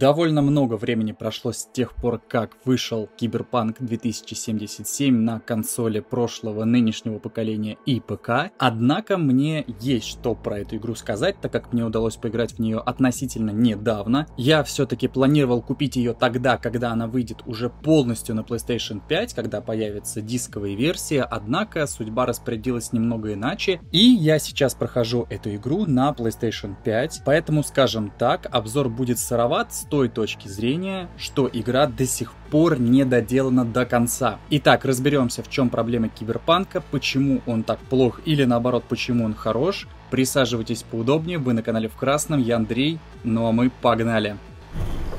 Довольно много времени прошло с тех пор, как вышел Киберпанк 2077 на консоли прошлого, нынешнего поколения и ПК. Однако мне есть что про эту игру сказать, так как мне удалось поиграть в нее относительно недавно. Я все-таки планировал купить ее тогда, когда она выйдет уже полностью на PlayStation 5, когда появится дисковая версия, однако судьба распорядилась немного иначе, и я сейчас прохожу эту игру на PlayStation 5, поэтому, скажем так, обзор будет сыроват, той точки зрения, что игра до сих пор не доделана до конца. Итак, разберемся, в чем проблема киберпанка, почему он так плох или наоборот, почему он хорош. Присаживайтесь поудобнее, вы на канале в красном, я Андрей, ну а мы погнали.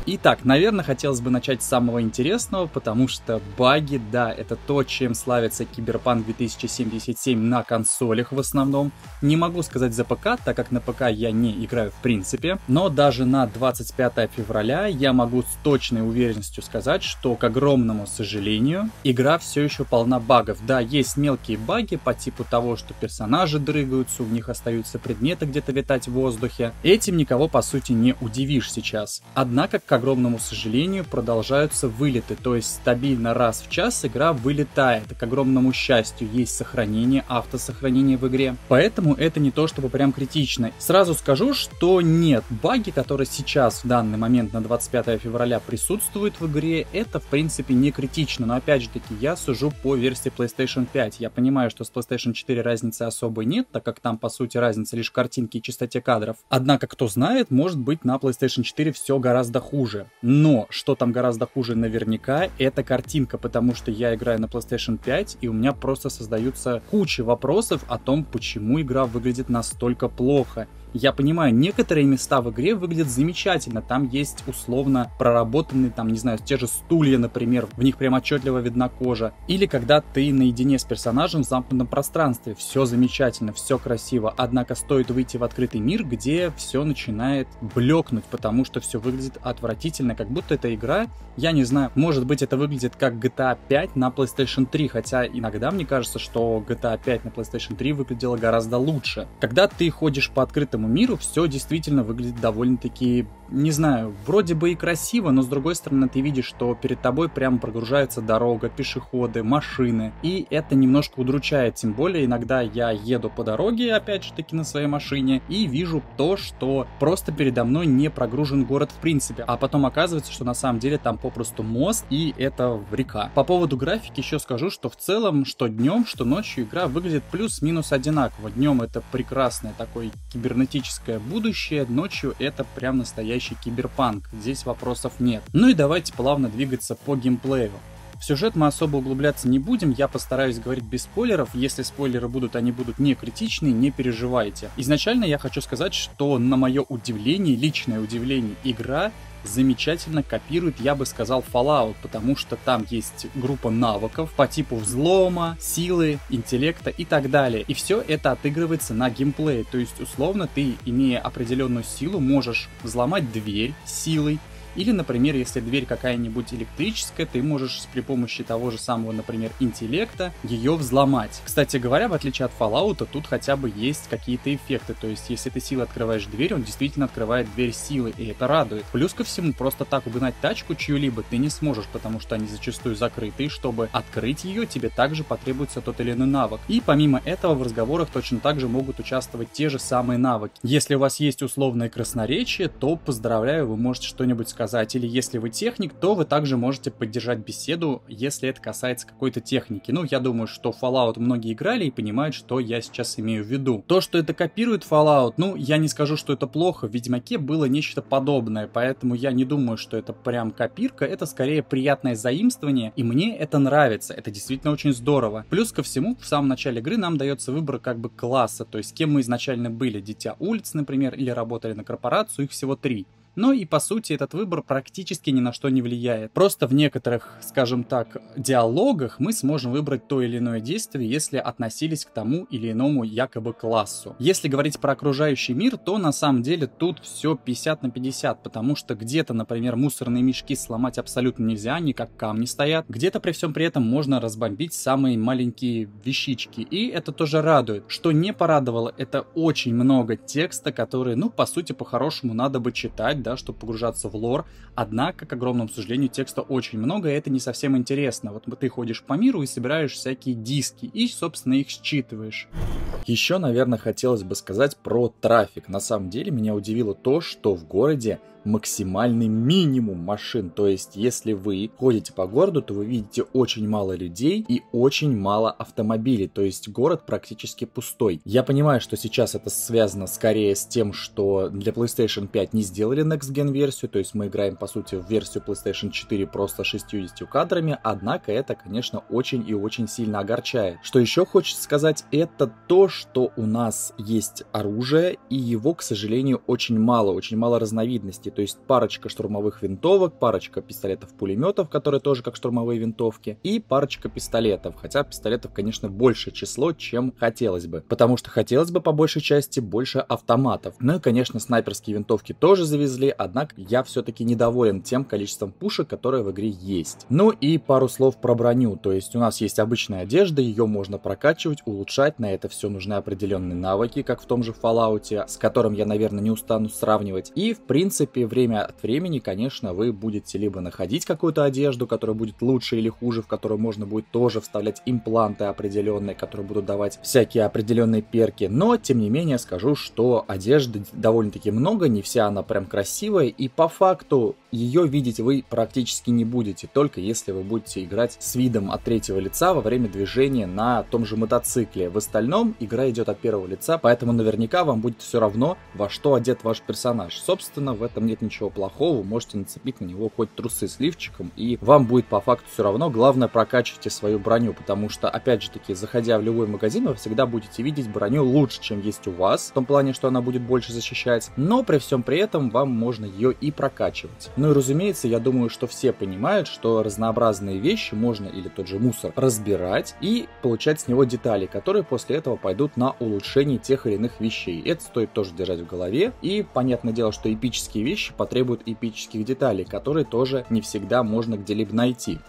Итак, наверное, хотелось бы начать с самого интересного, потому что баги, да, это то, чем славится Киберпанк 2077 на консолях в основном. Не могу сказать за ПК, так как на ПК я не играю в принципе, но даже на 25 февраля я могу с точной уверенностью сказать, что, к огромному сожалению, игра все еще полна багов. Да, есть мелкие баги по типу того, что персонажи дрыгаются, у них остаются предметы где-то витать в воздухе. Этим никого, по сути, не удивишь сейчас. Однако, к огромному сожалению, продолжаются вылеты, то есть стабильно раз в час игра вылетает. к огромному счастью есть сохранение, автосохранение в игре. Поэтому это не то чтобы прям критично. Сразу скажу, что нет, баги, которые сейчас в данный момент на 25 февраля присутствуют в игре, это в принципе не критично. Но опять же таки, я сужу по версии PlayStation 5. Я понимаю, что с PlayStation 4 разницы особой нет, так как там по сути разница лишь картинки и частоте кадров. Однако, кто знает, может быть на PlayStation 4 все гораздо хуже хуже. Но что там гораздо хуже наверняка, это картинка, потому что я играю на PlayStation 5, и у меня просто создаются куча вопросов о том, почему игра выглядит настолько плохо. Я понимаю, некоторые места в игре выглядят замечательно. Там есть условно проработанные, там, не знаю, те же стулья, например, в них прям отчетливо видна кожа. Или когда ты наедине с персонажем в замкнутом пространстве. Все замечательно, все красиво. Однако стоит выйти в открытый мир, где все начинает блекнуть, потому что все выглядит отвратительно, как будто эта игра, я не знаю, может быть это выглядит как GTA 5 на PlayStation 3, хотя иногда мне кажется, что GTA 5 на PlayStation 3 выглядела гораздо лучше. Когда ты ходишь по открытым этому миру все действительно выглядит довольно-таки, не знаю, вроде бы и красиво, но с другой стороны ты видишь, что перед тобой прямо прогружается дорога, пешеходы, машины, и это немножко удручает, тем более иногда я еду по дороге, опять же таки на своей машине, и вижу то, что просто передо мной не прогружен город в принципе, а потом оказывается, что на самом деле там попросту мост, и это река. По поводу графики еще скажу, что в целом, что днем, что ночью игра выглядит плюс-минус одинаково. Днем это прекрасный такой кибернетический футуристическое будущее, ночью это прям настоящий киберпанк, здесь вопросов нет. Ну и давайте плавно двигаться по геймплею. В сюжет мы особо углубляться не будем, я постараюсь говорить без спойлеров. Если спойлеры будут, они будут не критичные, не переживайте. Изначально я хочу сказать, что на мое удивление, личное удивление, игра замечательно копирует, я бы сказал, Fallout, потому что там есть группа навыков по типу взлома, силы, интеллекта и так далее. И все это отыгрывается на геймплее, то есть условно ты, имея определенную силу, можешь взломать дверь силой, или, например, если дверь какая-нибудь электрическая, ты можешь при помощи того же самого, например, интеллекта ее взломать. Кстати говоря, в отличие от Fallout, тут хотя бы есть какие-то эффекты. То есть, если ты силой открываешь дверь, он действительно открывает дверь силы, и это радует. Плюс ко всему, просто так угнать тачку чью-либо ты не сможешь, потому что они зачастую закрыты, и чтобы открыть ее, тебе также потребуется тот или иной навык. И помимо этого, в разговорах точно так же могут участвовать те же самые навыки. Если у вас есть условное красноречие, то поздравляю, вы можете что-нибудь сказать сказать, или если вы техник, то вы также можете поддержать беседу, если это касается какой-то техники. Ну, я думаю, что Fallout многие играли и понимают, что я сейчас имею в виду. То, что это копирует Fallout, ну, я не скажу, что это плохо. В Ведьмаке было нечто подобное, поэтому я не думаю, что это прям копирка, это скорее приятное заимствование, и мне это нравится, это действительно очень здорово. Плюс ко всему, в самом начале игры нам дается выбор как бы класса, то есть кем мы изначально были, Дитя улиц, например, или работали на корпорацию, их всего три. Но и по сути этот выбор практически ни на что не влияет. Просто в некоторых, скажем так, диалогах мы сможем выбрать то или иное действие, если относились к тому или иному якобы классу. Если говорить про окружающий мир, то на самом деле тут все 50 на 50, потому что где-то, например, мусорные мешки сломать абсолютно нельзя, они как камни стоят. Где-то при всем при этом можно разбомбить самые маленькие вещички. И это тоже радует. Что не порадовало, это очень много текста, который, ну, по сути, по-хорошему надо бы читать, читать, да, чтобы погружаться в лор. Однако, к огромному сожалению, текста очень много, и это не совсем интересно. Вот ты ходишь по миру и собираешь всякие диски, и, собственно, их считываешь. Еще, наверное, хотелось бы сказать про трафик. На самом деле, меня удивило то, что в городе максимальный минимум машин. То есть, если вы ходите по городу, то вы видите очень мало людей и очень мало автомобилей. То есть, город практически пустой. Я понимаю, что сейчас это связано скорее с тем, что для PlayStation 5 не сделали Next Gen версию. То есть, мы играем, по сути, в версию PlayStation 4 просто 60 кадрами. Однако, это, конечно, очень и очень сильно огорчает. Что еще хочется сказать, это то, что у нас есть оружие, и его, к сожалению, очень мало. Очень мало разновидностей то есть парочка штурмовых винтовок, парочка пистолетов-пулеметов, которые тоже как штурмовые винтовки, и парочка пистолетов, хотя пистолетов, конечно, большее число, чем хотелось бы, потому что хотелось бы по большей части больше автоматов. Ну и, конечно, снайперские винтовки тоже завезли, однако я все-таки недоволен тем количеством пушек, которые в игре есть. Ну и пару слов про броню, то есть у нас есть обычная одежда, ее можно прокачивать, улучшать, на это все нужны определенные навыки, как в том же Fallout, с которым я, наверное, не устану сравнивать. И, в принципе, принципе, время от времени, конечно, вы будете либо находить какую-то одежду, которая будет лучше или хуже, в которую можно будет тоже вставлять импланты определенные, которые будут давать всякие определенные перки. Но, тем не менее, скажу, что одежды довольно-таки много, не вся она прям красивая, и по факту ее видеть вы практически не будете, только если вы будете играть с видом от третьего лица во время движения на том же мотоцикле. В остальном игра идет от первого лица, поэтому наверняка вам будет все равно, во что одет ваш персонаж. Собственно, в этом нет ничего плохого, можете нацепить на него хоть трусы с лифчиком, и вам будет по факту все равно. Главное, прокачивайте свою броню, потому что, опять же таки, заходя в любой магазин, вы всегда будете видеть броню лучше, чем есть у вас, в том плане, что она будет больше защищать, но при всем при этом вам можно ее и прокачивать. Ну и разумеется, я думаю, что все понимают, что разнообразные вещи можно или тот же мусор разбирать и получать с него детали, которые после этого пойдут на улучшение тех или иных вещей. Это стоит тоже держать в голове. И понятное дело, что эпические вещи потребуют эпических деталей, которые тоже не всегда можно где-либо найти.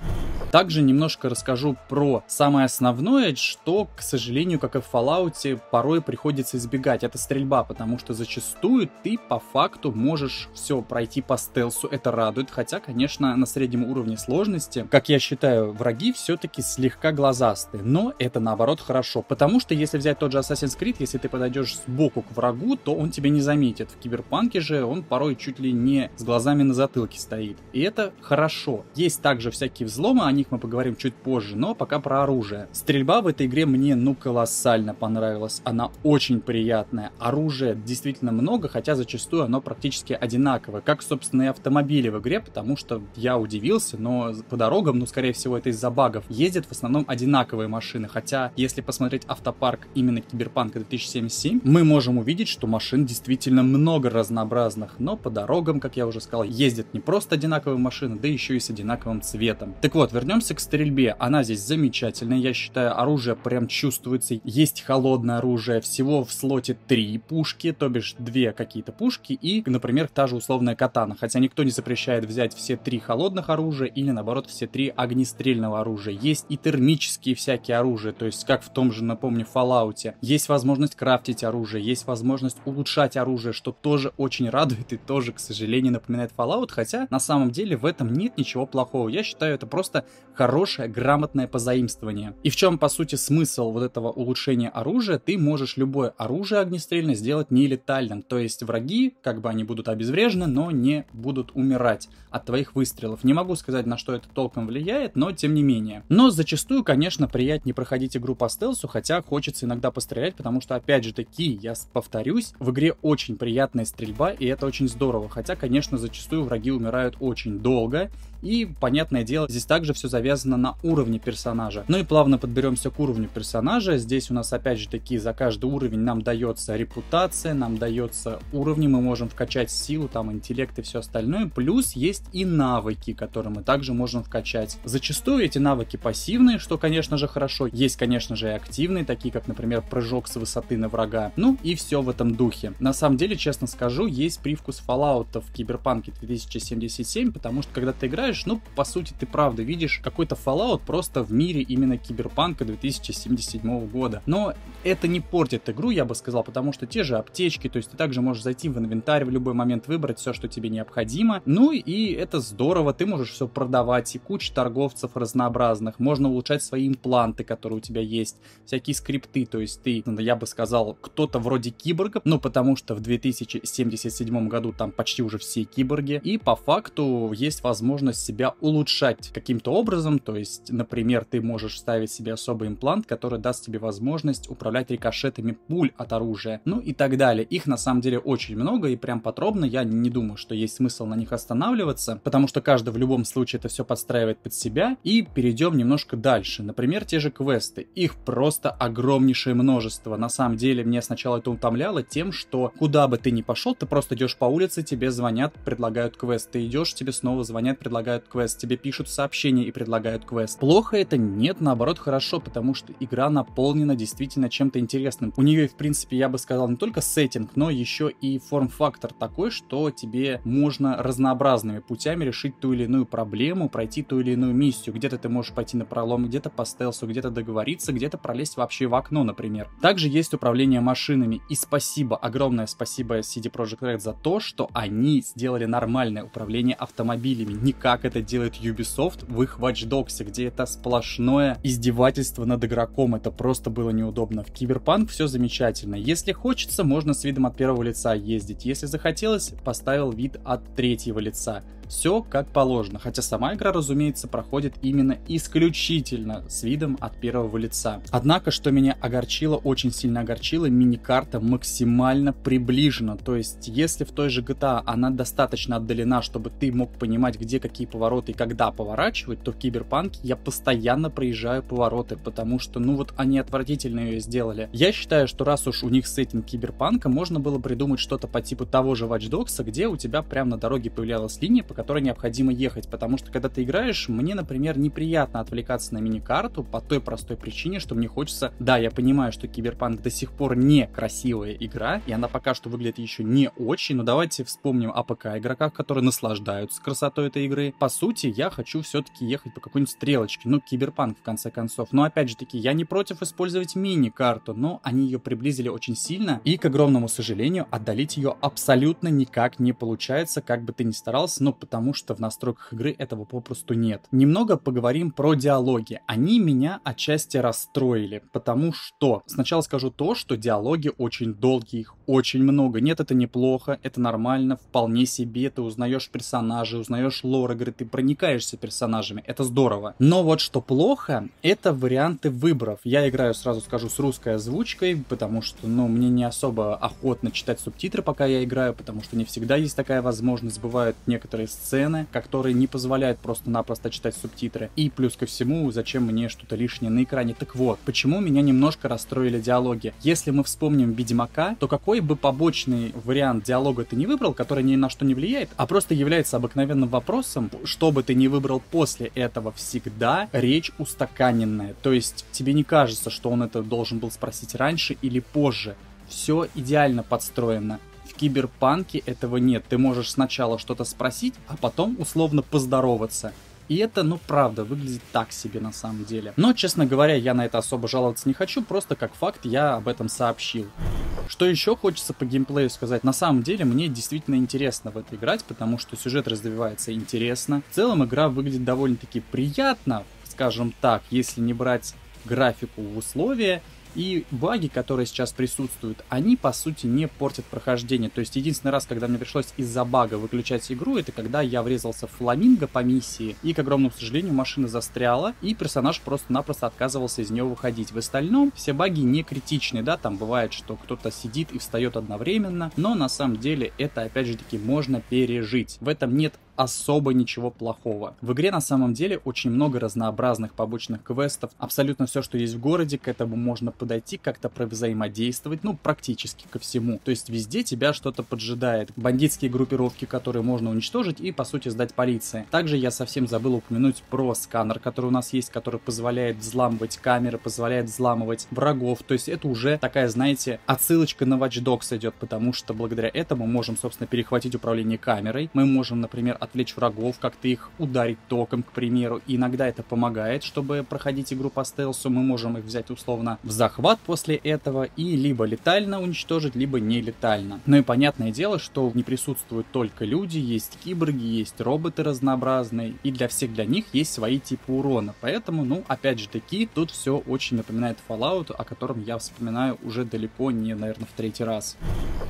Также немножко расскажу про самое основное, что, к сожалению, как и в Fallout, порой приходится избегать. Это стрельба, потому что зачастую ты по факту можешь все пройти по стелсу. Это радует, хотя, конечно, на среднем уровне сложности, как я считаю, враги все-таки слегка глазастые. Но это наоборот хорошо, потому что если взять тот же Assassin's Creed, если ты подойдешь сбоку к врагу, то он тебя не заметит. В Киберпанке же он порой чуть ли не с глазами на затылке стоит. И это хорошо. Есть также всякие взломы, они них мы поговорим чуть позже, но пока про оружие. Стрельба в этой игре мне ну колоссально понравилась, она очень приятная. Оружия действительно много, хотя зачастую оно практически одинаковое, как, собственно, и автомобили в игре, потому что я удивился, но по дорогам, ну, скорее всего, это из-за багов, ездят в основном одинаковые машины, хотя, если посмотреть автопарк именно Киберпанка 2077, мы можем увидеть, что машин действительно много разнообразных, но по дорогам, как я уже сказал, ездят не просто одинаковые машины, да еще и с одинаковым цветом. Так вот, вернемся к стрельбе. Она здесь замечательная. Я считаю, оружие прям чувствуется. Есть холодное оружие. Всего в слоте три пушки, то бишь две какие-то пушки и, например, та же условная катана. Хотя никто не запрещает взять все три холодных оружия или, наоборот, все три огнестрельного оружия. Есть и термические всякие оружия, то есть как в том же, напомню, Fallout. Есть возможность крафтить оружие, есть возможность улучшать оружие, что тоже очень радует и тоже, к сожалению, напоминает Fallout, хотя на самом деле в этом нет ничего плохого. Я считаю, это просто хорошее, грамотное позаимствование. И в чем, по сути, смысл вот этого улучшения оружия? Ты можешь любое оружие огнестрельное сделать нелетальным. То есть враги, как бы они будут обезврежены, но не будут умирать от твоих выстрелов. Не могу сказать, на что это толком влияет, но тем не менее. Но зачастую, конечно, приятнее проходить игру по стелсу, хотя хочется иногда пострелять, потому что, опять же таки, я повторюсь, в игре очень приятная стрельба, и это очень здорово. Хотя, конечно, зачастую враги умирают очень долго, и, понятное дело, здесь также все завязано на уровне персонажа. Ну и плавно подберемся к уровню персонажа. Здесь у нас, опять же таки, за каждый уровень нам дается репутация, нам дается уровни, мы можем вкачать силу, там, интеллект и все остальное. Плюс есть и навыки, которые мы также можем вкачать. Зачастую эти навыки пассивные, что, конечно же, хорошо. Есть, конечно же, и активные, такие как, например, прыжок с высоты на врага. Ну и все в этом духе. На самом деле, честно скажу, есть привкус Fallout Fallout в Киберпанке 2077, потому что когда ты играешь, ну, по сути, ты правда видишь какой-то Fallout просто в мире именно Киберпанка 2077 года. Но это не портит игру, я бы сказал, потому что те же аптечки, то есть ты также можешь зайти в инвентарь в любой момент, выбрать все, что тебе необходимо. Ну и это здорово, ты можешь все продавать, и куча торговцев разнообразных, можно улучшать свои импланты, которые у тебя есть, всякие скрипты, то есть ты, ну, я бы сказал, кто-то вроде киборга, ну потому что в 2077 году там почти уже все киборги, и по факту есть возможность себя улучшать каким-то образом, то есть, например, ты можешь ставить себе особый имплант, который даст тебе возможность управлять рикошетами пуль от оружия, ну и так далее. Их на самом деле очень много, и прям подробно я не думаю, что есть смысл на них останавливаться, потому что каждый в любом случае это все подстраивает под себя, и перейдем немножко дальше. Например, те же квесты. Их просто огромнейшее множество. На самом деле, мне сначала это утомляло тем, что куда бы ты ни пошел, ты просто идешь по улице, тебе звонят, предлагают квест. Ты идешь, тебе снова звонят, предлагают квест. Тебе пишут сообщения и предлагают квест. Плохо это? Нет, наоборот, хорошо, потому что игра наполнена действительно чем-то интересным. У нее, в принципе, я бы сказал, не только сеттинг, но еще и форм-фактор такой, что тебе можно разнообразными путями решить ту или иную проблему, пройти ту или иную миссию. Где-то ты можешь пойти на пролом, где-то по стелсу, где-то договориться, где-то пролезть вообще в окно, например. Также есть управление машинами. И спасибо, огромное спасибо CD Projekt Red за то, что они сделали нормальное управление автомобилями. Не как это делает Ubisoft в их Watch Dogs, где это сплошное издевательство над игроком. Это просто было неудобно. В Киберпанк все замечательно. Если хочется, можно с видом от первого лица ездить. Если захотелось, поставил вид от третьего лица. Все как положено, хотя сама игра, разумеется, проходит именно исключительно с видом от первого лица. Однако, что меня огорчило, очень сильно огорчило, мини-карта максимально приближена. То есть, если в той же GTA она достаточно отдалена, чтобы ты мог понимать, где какие повороты и когда поворачивать, то в Киберпанке я постоянно проезжаю повороты, потому что, ну вот, они отвратительно ее сделали. Я считаю, что раз уж у них сеттинг Киберпанка, можно было придумать что-то по типу того же Watch Dogs, где у тебя прямо на дороге появлялась линия, по которой необходимо ехать, потому что когда ты играешь, мне, например, неприятно отвлекаться на мини-карту по той простой причине, что мне хочется, да, я понимаю, что Киберпанк до сих пор не красивая игра, и она пока что выглядит еще не очень, но давайте вспомним о ПК игроках, которые наслаждаются красотой этой игры. По сути, я хочу все-таки ехать по какой-нибудь стрелочке, ну, Киберпанк в конце концов. Но опять же таки, я не против использовать мини-карту, но они ее приблизили очень сильно, и, к огромному сожалению, отдалить ее абсолютно никак не получается, как бы ты ни старался, ну, потому что в настройках игры этого попросту нет. Немного поговорим про диалоги. Они меня отчасти расстроили, потому что сначала скажу то, что диалоги очень долгие, их очень много. Нет, это неплохо, это нормально, вполне себе, ты узнаешь персонажей, узнаешь лор игры, ты проникаешься персонажами, это здорово. Но вот что плохо, это варианты выборов. Я играю, сразу скажу, с русской озвучкой, потому что, ну, мне не особо охотно читать субтитры, пока я играю, потому что не всегда есть такая возможность. Бывают некоторые сцены, которые не позволяют просто-напросто читать субтитры. И плюс ко всему, зачем мне что-то лишнее на экране? Так вот, почему меня немножко расстроили диалоги? Если мы вспомним Ведьмака, то какой бы побочный вариант диалога ты не выбрал, который ни на что не влияет, а просто является обыкновенным вопросом, что бы ты ни выбрал после этого, всегда речь устаканенная. То есть тебе не кажется, что он это должен был спросить раньше или позже. Все идеально подстроено. Киберпанке этого нет. Ты можешь сначала что-то спросить, а потом условно поздороваться. И это, ну, правда, выглядит так себе на самом деле. Но, честно говоря, я на это особо жаловаться не хочу, просто как факт я об этом сообщил. Что еще хочется по геймплею сказать? На самом деле, мне действительно интересно в это играть, потому что сюжет развивается интересно. В целом, игра выглядит довольно-таки приятно, скажем так, если не брать графику в условия и баги, которые сейчас присутствуют, они по сути не портят прохождение. То есть единственный раз, когда мне пришлось из-за бага выключать игру, это когда я врезался в фламинго по миссии, и, к огромному сожалению, машина застряла, и персонаж просто-напросто отказывался из нее выходить. В остальном все баги не критичны, да, там бывает, что кто-то сидит и встает одновременно, но на самом деле это, опять же таки, можно пережить. В этом нет особо ничего плохого. В игре на самом деле очень много разнообразных побочных квестов, абсолютно все, что есть в городе, к этому можно подойти, как-то взаимодействовать, ну, практически ко всему. То есть везде тебя что-то поджидает. Бандитские группировки, которые можно уничтожить и, по сути, сдать полиции. Также я совсем забыл упомянуть про сканер, который у нас есть, который позволяет взламывать камеры, позволяет взламывать врагов. То есть это уже такая, знаете, отсылочка на Watch Dogs идет, потому что благодаря этому можем, собственно, перехватить управление камерой. Мы можем, например, отвлечь врагов, как-то их ударить током, к примеру. И иногда это помогает, чтобы проходить игру по стелсу. Мы можем их взять условно в захват после этого и либо летально уничтожить, либо не летально. Ну и понятное дело, что не присутствуют только люди, есть киборги, есть роботы разнообразные, и для всех для них есть свои типы урона. Поэтому, ну, опять же таки, тут все очень напоминает Fallout, о котором я вспоминаю уже далеко не, наверное, в третий раз.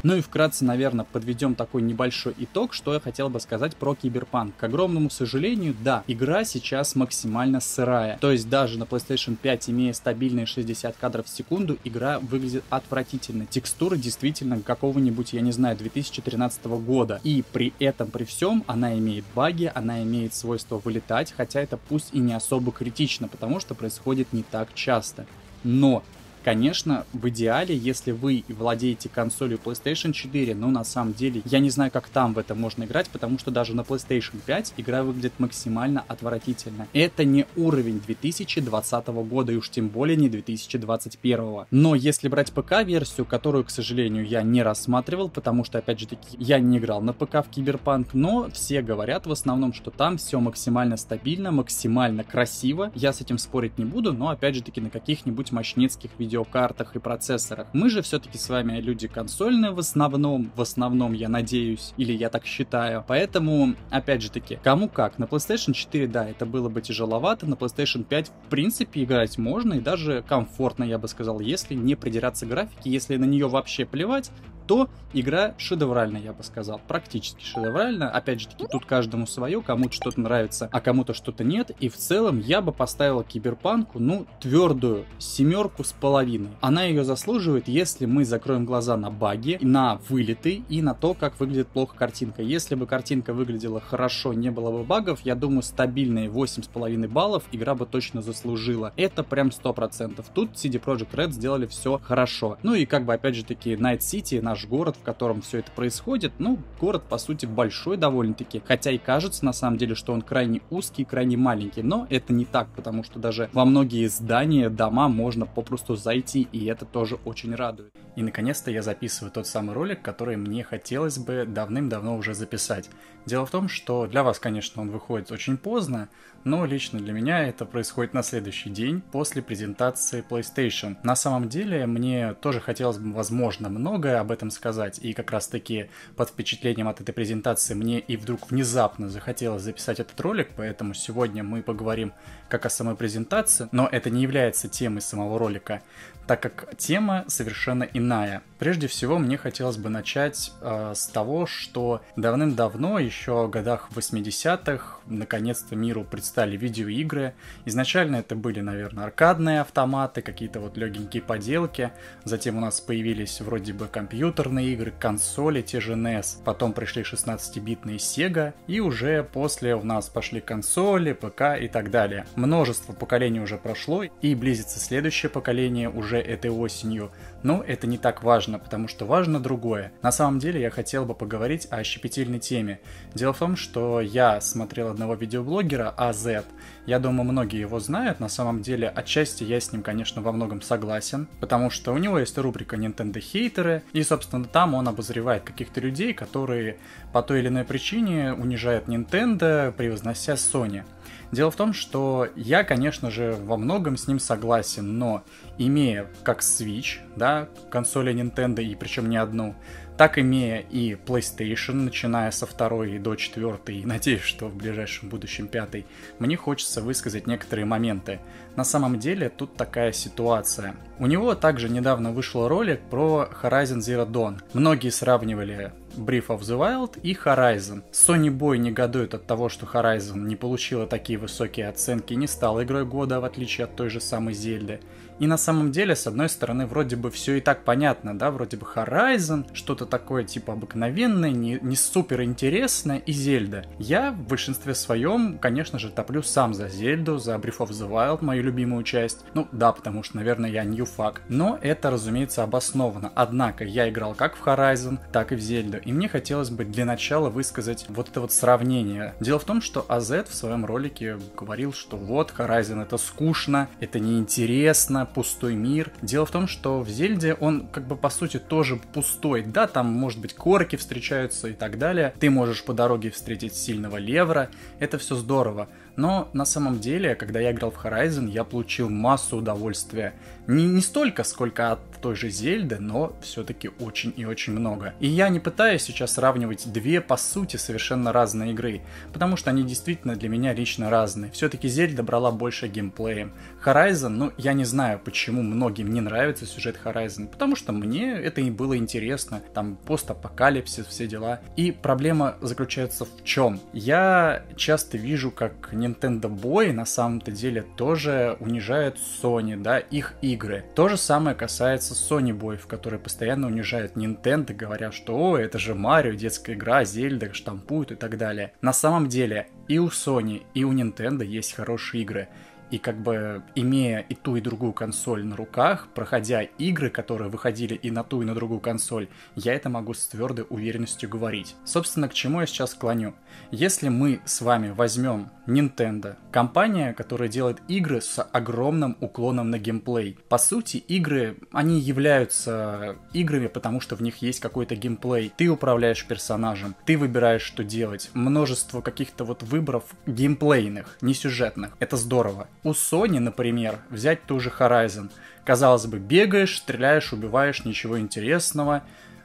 Ну и вкратце, наверное, подведем такой небольшой итог, что я хотел бы сказать про Киберпанк. К огромному сожалению, да, игра сейчас максимально сырая. То есть даже на PlayStation 5, имея стабильные 60 кадров в секунду, игра выглядит отвратительно. Текстуры действительно какого-нибудь, я не знаю, 2013 года. И при этом, при всем, она имеет баги, она имеет свойство вылетать, хотя это пусть и не особо критично, потому что происходит не так часто. Но Конечно, в идеале, если вы владеете консолью PlayStation 4, но на самом деле я не знаю, как там в это можно играть, потому что даже на PlayStation 5 игра выглядит максимально отвратительно. Это не уровень 2020 года и уж тем более не 2021. Но если брать ПК-версию, которую, к сожалению, я не рассматривал, потому что, опять же таки, я не играл на ПК в Киберпанк, но все говорят в основном, что там все максимально стабильно, максимально красиво. Я с этим спорить не буду, но, опять же таки, на каких-нибудь мощнецких видео видеокартах и процессорах. Мы же все-таки с вами люди консольные в основном, в основном, я надеюсь, или я так считаю. Поэтому, опять же таки, кому как. На PlayStation 4, да, это было бы тяжеловато, на PlayStation 5, в принципе, играть можно и даже комфортно, я бы сказал, если не придираться к графике, если на нее вообще плевать, то игра шедевральная, я бы сказал. Практически шедевральная. Опять же таки, тут каждому свое, кому-то что-то нравится, а кому-то что-то нет. И в целом я бы поставил Киберпанку, ну, твердую семерку с половиной. Она ее заслуживает, если мы закроем глаза на баги, на вылеты и на то, как выглядит плохо картинка. Если бы картинка выглядела хорошо, не было бы багов, я думаю, стабильные 8,5 баллов игра бы точно заслужила. Это прям 100%. Тут CD Projekt Red сделали все хорошо. Ну и как бы, опять же таки, Night City, наш город, в котором все это происходит, ну, город, по сути, большой довольно-таки, хотя и кажется, на самом деле, что он крайне узкий, крайне маленький, но это не так, потому что даже во многие здания, дома можно попросту зайти, и это тоже очень радует. И, наконец-то, я записываю тот самый ролик, который мне хотелось бы давным-давно уже записать. Дело в том, что для вас, конечно, он выходит очень поздно, но лично для меня это происходит на следующий день после презентации PlayStation. На самом деле, мне тоже хотелось бы, возможно, многое об этом сказать, и как раз-таки под впечатлением от этой презентации мне и вдруг внезапно захотелось записать этот ролик, поэтому сегодня мы поговорим как о самой презентации, но это не является темой самого ролика так как тема совершенно иная. Прежде всего, мне хотелось бы начать э, с того, что давным-давно, еще в годах 80-х, наконец-то миру предстали видеоигры. Изначально это были, наверное, аркадные автоматы, какие-то вот легенькие поделки. Затем у нас появились вроде бы компьютерные игры, консоли, те же NES. Потом пришли 16-битные Sega. И уже после у нас пошли консоли, ПК и так далее. Множество поколений уже прошло, и близится следующее поколение уже этой осенью. Но это не так важно, потому что важно другое. На самом деле я хотел бы поговорить о щепетильной теме. Дело в том, что я смотрел одного видеоблогера, AZ. Я думаю, многие его знают. На самом деле, отчасти я с ним, конечно, во многом согласен, потому что у него есть рубрика Nintendo хейтеры, и, собственно, там он обозревает каких-то людей, которые по той или иной причине унижают Nintendo, превознося Sony. Дело в том, что я, конечно же, во многом с ним согласен, но имея как Switch, да, консоли Nintendo, и причем не одну, так имея и PlayStation, начиная со второй и до четвертой, и надеюсь, что в ближайшем будущем пятой, мне хочется высказать некоторые моменты. На самом деле тут такая ситуация. У него также недавно вышел ролик про Horizon Zero Dawn. Многие сравнивали Breath of the Wild и Horizon. Sony Boy негодует от того, что Horizon не получила такие высокие оценки и не стала игрой года, в отличие от той же самой Зельды. И на самом деле, с одной стороны, вроде бы все и так понятно, да, вроде бы Horizon, что-то такое типа обыкновенное, не, не супер интересное, и Зельда. Я в большинстве своем, конечно же, топлю сам за Зельду, за Breath of the Wild, мою любимую часть. Ну да, потому что, наверное, я new fuck. Но это, разумеется, обосновано. Однако, я играл как в Horizon, так и в Зельду. И мне хотелось бы для начала высказать вот это вот сравнение. Дело в том, что AZ в своем ролике говорил, что вот, Horizon это скучно, это неинтересно, пустой мир. Дело в том, что в Зельде он как бы по сути тоже пустой. Да, там может быть корки встречаются и так далее. Ты можешь по дороге встретить сильного левра. Это все здорово. Но на самом деле, когда я играл в Horizon, я получил массу удовольствия. Не, не столько, сколько от той же Зельды, но все-таки очень и очень много. И я не пытаюсь сейчас сравнивать две, по сути, совершенно разные игры, потому что они действительно для меня лично разные. Все-таки Зельда брала больше геймплеем. Horizon, ну, я не знаю, почему многим не нравится сюжет Horizon, потому что мне это и было интересно. Там постапокалипсис, все дела. И проблема заключается в чем? Я часто вижу, как Nintendo Boy на самом-то деле тоже унижают Sony, да, их игры. То же самое касается Sony Boy, которые постоянно унижают Nintendo, говоря, что «О, это же Марио, детская игра, Зельда, штампуют» и так далее. На самом деле и у Sony, и у Nintendo есть хорошие игры. И как бы имея и ту, и другую консоль на руках, проходя игры, которые выходили и на ту, и на другую консоль, я это могу с твердой уверенностью говорить. Собственно, к чему я сейчас клоню. Если мы с вами возьмем Nintendo, компания, которая делает игры с огромным уклоном на геймплей. По сути, игры, они являются играми, потому что в них есть какой-то геймплей. Ты управляешь персонажем, ты выбираешь, что делать. Множество каких-то вот выборов геймплейных, не сюжетных. Это здорово. У Sony, например, взять ту же Horizon. Казалось бы, бегаешь, стреляешь, убиваешь, ничего интересного.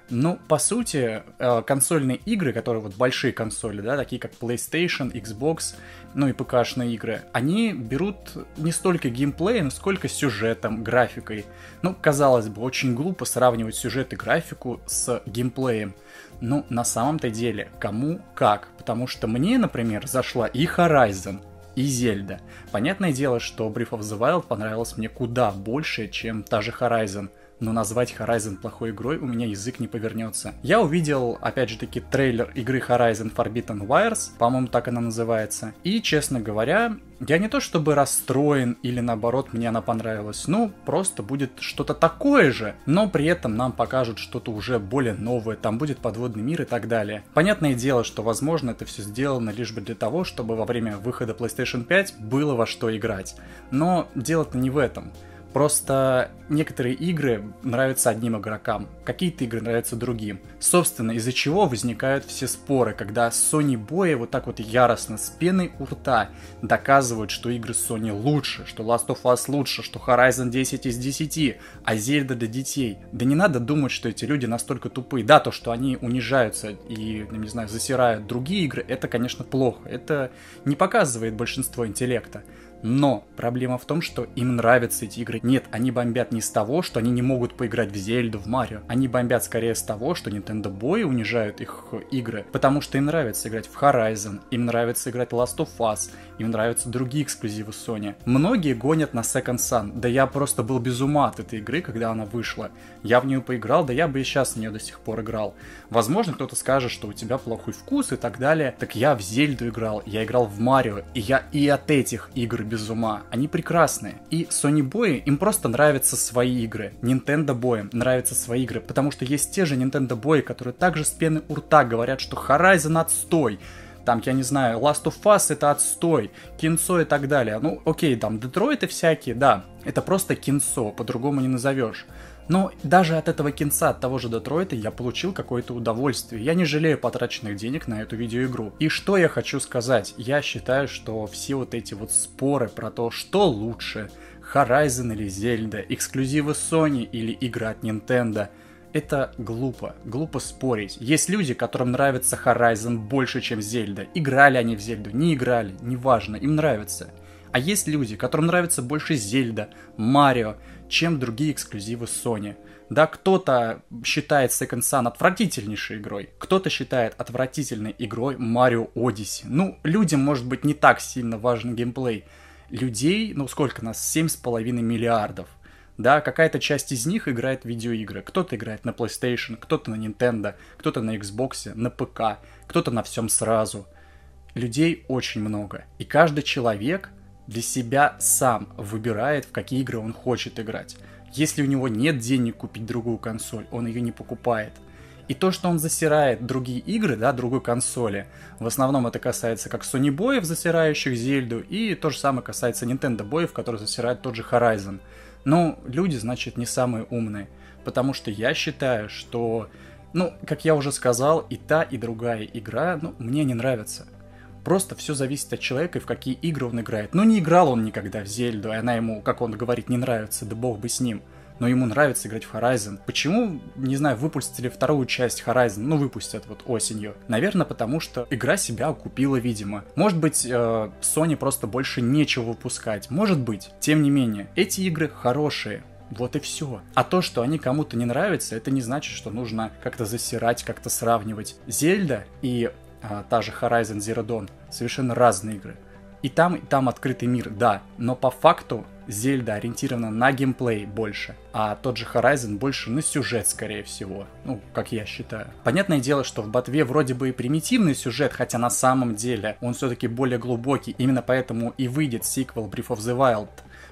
Ну, по сути, э, консольные игры, которые вот большие консоли, да, такие как PlayStation, Xbox, ну и ПК-шные игры, они берут не столько геймплеем, сколько сюжетом, графикой. Ну, казалось бы, очень глупо сравнивать сюжет и графику с геймплеем. Ну, на самом-то деле, кому как. Потому что мне, например, зашла и Horizon, и Зельда. Понятное дело, что Breath of the Wild понравилась мне куда больше, чем та же Horizon но назвать Horizon плохой игрой у меня язык не повернется. Я увидел, опять же таки, трейлер игры Horizon Forbidden Wires, по-моему, так она называется. И, честно говоря, я не то чтобы расстроен или наоборот мне она понравилась, ну, просто будет что-то такое же, но при этом нам покажут что-то уже более новое, там будет подводный мир и так далее. Понятное дело, что возможно это все сделано лишь бы для того, чтобы во время выхода PlayStation 5 было во что играть. Но дело-то не в этом. Просто некоторые игры нравятся одним игрокам, какие-то игры нравятся другим. Собственно, из-за чего возникают все споры, когда Sony Boy вот так вот яростно с пеной у рта доказывают, что игры Sony лучше, что Last of Us лучше, что Horizon 10 из 10, а Зельда для детей. Да не надо думать, что эти люди настолько тупые. Да, то, что они унижаются и, не знаю, засирают другие игры, это, конечно, плохо. Это не показывает большинство интеллекта. Но проблема в том, что им нравятся эти игры. Нет, они бомбят не с того, что они не могут поиграть в Зельду, в Марио. Они бомбят скорее с того, что Nintendo Boy унижают их игры, потому что им нравится играть в Horizon, им нравится играть Last of Us, им нравятся другие эксклюзивы Sony. Многие гонят на Second Sun. Да я просто был без ума от этой игры, когда она вышла. Я в нее поиграл, да я бы и сейчас в нее до сих пор играл. Возможно, кто-то скажет, что у тебя плохой вкус и так далее. Так я в Зельду играл, я играл в Марио, и я и от этих игр без ума. Они прекрасные. И Sony Boy, им просто нравятся свои игры. Nintendo Boy нравятся свои игры, потому что есть те же Nintendo Boy, которые также с пены у рта говорят, что Horizon отстой там, я не знаю, Last of Us это отстой, кинцо и так далее. Ну, окей, там, Детройты всякие, да, это просто кинцо, по-другому не назовешь. Но даже от этого кинца, от того же Детройта, я получил какое-то удовольствие. Я не жалею потраченных денег на эту видеоигру. И что я хочу сказать? Я считаю, что все вот эти вот споры про то, что лучше, Horizon или Zelda, эксклюзивы Sony или игра от Nintendo, это глупо, глупо спорить. Есть люди, которым нравится Horizon больше, чем Зельда. Играли они в Зельду, не играли, неважно, им нравится. А есть люди, которым нравится больше Зельда, Марио, чем другие эксклюзивы Sony. Да, кто-то считает Second Sun отвратительнейшей игрой, кто-то считает отвратительной игрой Mario Odyssey. Ну, людям, может быть, не так сильно важен геймплей. Людей, ну сколько нас, 7,5 миллиардов. Да, какая-то часть из них играет в видеоигры. Кто-то играет на PlayStation, кто-то на Nintendo, кто-то на Xbox, на ПК, кто-то на всем сразу. Людей очень много. И каждый человек для себя сам выбирает, в какие игры он хочет играть. Если у него нет денег купить другую консоль, он ее не покупает. И то, что он засирает другие игры, да, другой консоли, в основном это касается как Sony боев, засирающих Зельду, и то же самое касается Nintendo боев, которые засирают тот же Horizon. Но люди, значит, не самые умные, потому что я считаю, что, ну, как я уже сказал, и та, и другая игра, ну, мне не нравится. Просто все зависит от человека и в какие игры он играет. Ну, не играл он никогда в Зельду, и она ему, как он говорит, не нравится, да бог бы с ним. Но ему нравится играть в Horizon. Почему, не знаю, выпустили вторую часть Horizon? Ну, выпустят вот осенью. Наверное, потому что игра себя окупила, видимо. Может быть, э, Sony просто больше нечего выпускать. Может быть. Тем не менее, эти игры хорошие. Вот и все. А то, что они кому-то не нравятся, это не значит, что нужно как-то засирать, как-то сравнивать. Зельда и та же Horizon Zero Dawn, совершенно разные игры. И там, и там открытый мир, да, но по факту Зельда ориентирована на геймплей больше, а тот же Horizon больше на сюжет, скорее всего, ну, как я считаю. Понятное дело, что в Ботве вроде бы и примитивный сюжет, хотя на самом деле он все-таки более глубокий, именно поэтому и выйдет сиквел Brief of the Wild,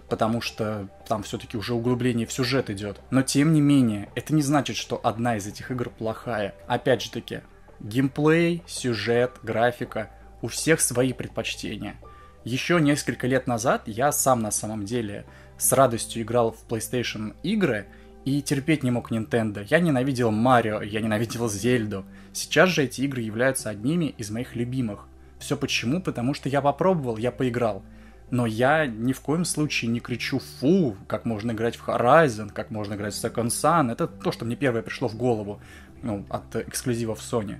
потому что там все-таки уже углубление в сюжет идет. Но тем не менее, это не значит, что одна из этих игр плохая. Опять же таки, Геймплей, сюжет, графика, у всех свои предпочтения. Еще несколько лет назад я сам на самом деле с радостью играл в PlayStation игры и терпеть не мог Nintendo. Я ненавидел Марио, я ненавидел Зельду. Сейчас же эти игры являются одними из моих любимых. Все почему? Потому что я попробовал, я поиграл. Но я ни в коем случае не кричу «фу», как можно играть в Horizon, как можно играть в Second Sun. Это то, что мне первое пришло в голову ну, от эксклюзивов Sony.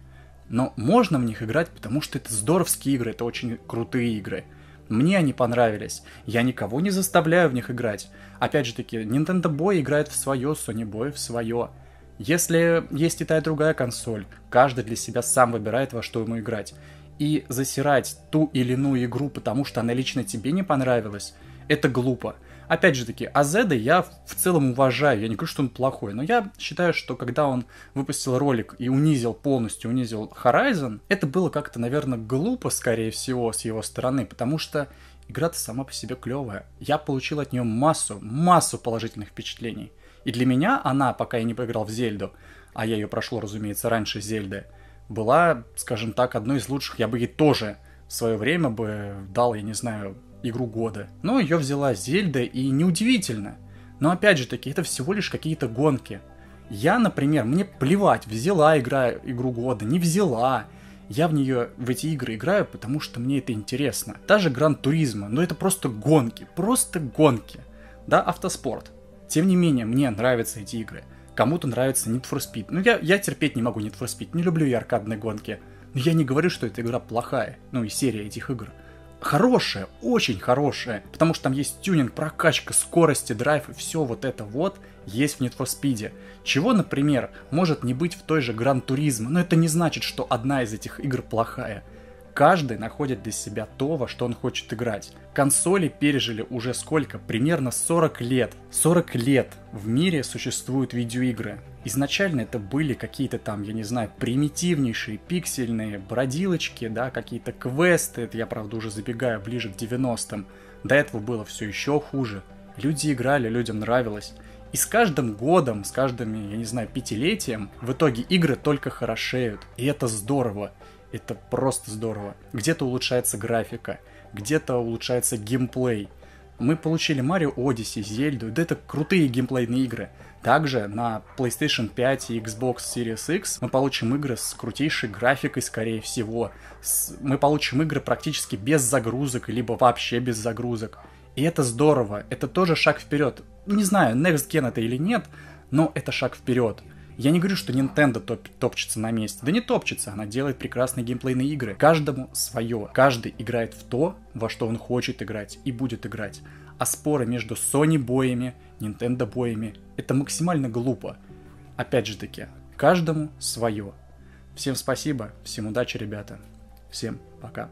Но можно в них играть, потому что это здоровские игры, это очень крутые игры. Мне они понравились. Я никого не заставляю в них играть. Опять же таки, Nintendo Boy играет в свое, Sony Boy в свое. Если есть и та, и другая консоль, каждый для себя сам выбирает, во что ему играть. И засирать ту или иную игру, потому что она лично тебе не понравилась, это глупо. Опять же таки, Азеда я в целом уважаю, я не говорю, что он плохой, но я считаю, что когда он выпустил ролик и унизил полностью, унизил Horizon, это было как-то, наверное, глупо, скорее всего, с его стороны, потому что игра-то сама по себе клевая. Я получил от нее массу, массу положительных впечатлений. И для меня она, пока я не поиграл в Зельду, а я ее прошел, разумеется, раньше Зельды, была, скажем так, одной из лучших. Я бы ей тоже в свое время бы дал, я не знаю, игру года. Но ее взяла Зельда, и неудивительно. Но опять же таки, это всего лишь какие-то гонки. Я, например, мне плевать, взяла игра игру года, не взяла. Я в нее, в эти игры играю, потому что мне это интересно. Та же Гран Туризма, но это просто гонки, просто гонки. Да, автоспорт. Тем не менее, мне нравятся эти игры. Кому-то нравится Need for Speed. Ну, я, я терпеть не могу Need for Speed, не люблю я аркадные гонки. Но я не говорю, что эта игра плохая, ну и серия этих игр хорошая, очень хорошая, потому что там есть тюнинг, прокачка, скорости, драйв и все вот это вот есть в Need for Speed. Чего, например, может не быть в той же Гран Туризмо, но это не значит, что одна из этих игр плохая. Каждый находит для себя то, во что он хочет играть. Консоли пережили уже сколько? Примерно 40 лет. 40 лет в мире существуют видеоигры. Изначально это были какие-то там, я не знаю, примитивнейшие пиксельные бродилочки, да, какие-то квесты, это я, правда, уже забегаю ближе к 90-м. До этого было все еще хуже. Люди играли, людям нравилось. И с каждым годом, с каждым, я не знаю, пятилетием, в итоге игры только хорошеют. И это здорово. Это просто здорово. Где-то улучшается графика, где-то улучшается геймплей. Мы получили Mario Odyssey, Зельду, да это крутые геймплейные игры. Также на PlayStation 5 и Xbox Series X мы получим игры с крутейшей графикой, скорее всего. С... Мы получим игры практически без загрузок, либо вообще без загрузок. И это здорово, это тоже шаг вперед. Не знаю, Next Gen это или нет, но это шаг вперед. Я не говорю, что Nintendo топ топчется на месте. Да не топчется, она делает прекрасные геймплейные игры. Каждому свое. Каждый играет в то, во что он хочет играть и будет играть. А споры между Sony боями, Nintendo боями — это максимально глупо. Опять же таки, каждому свое. Всем спасибо, всем удачи, ребята. Всем пока.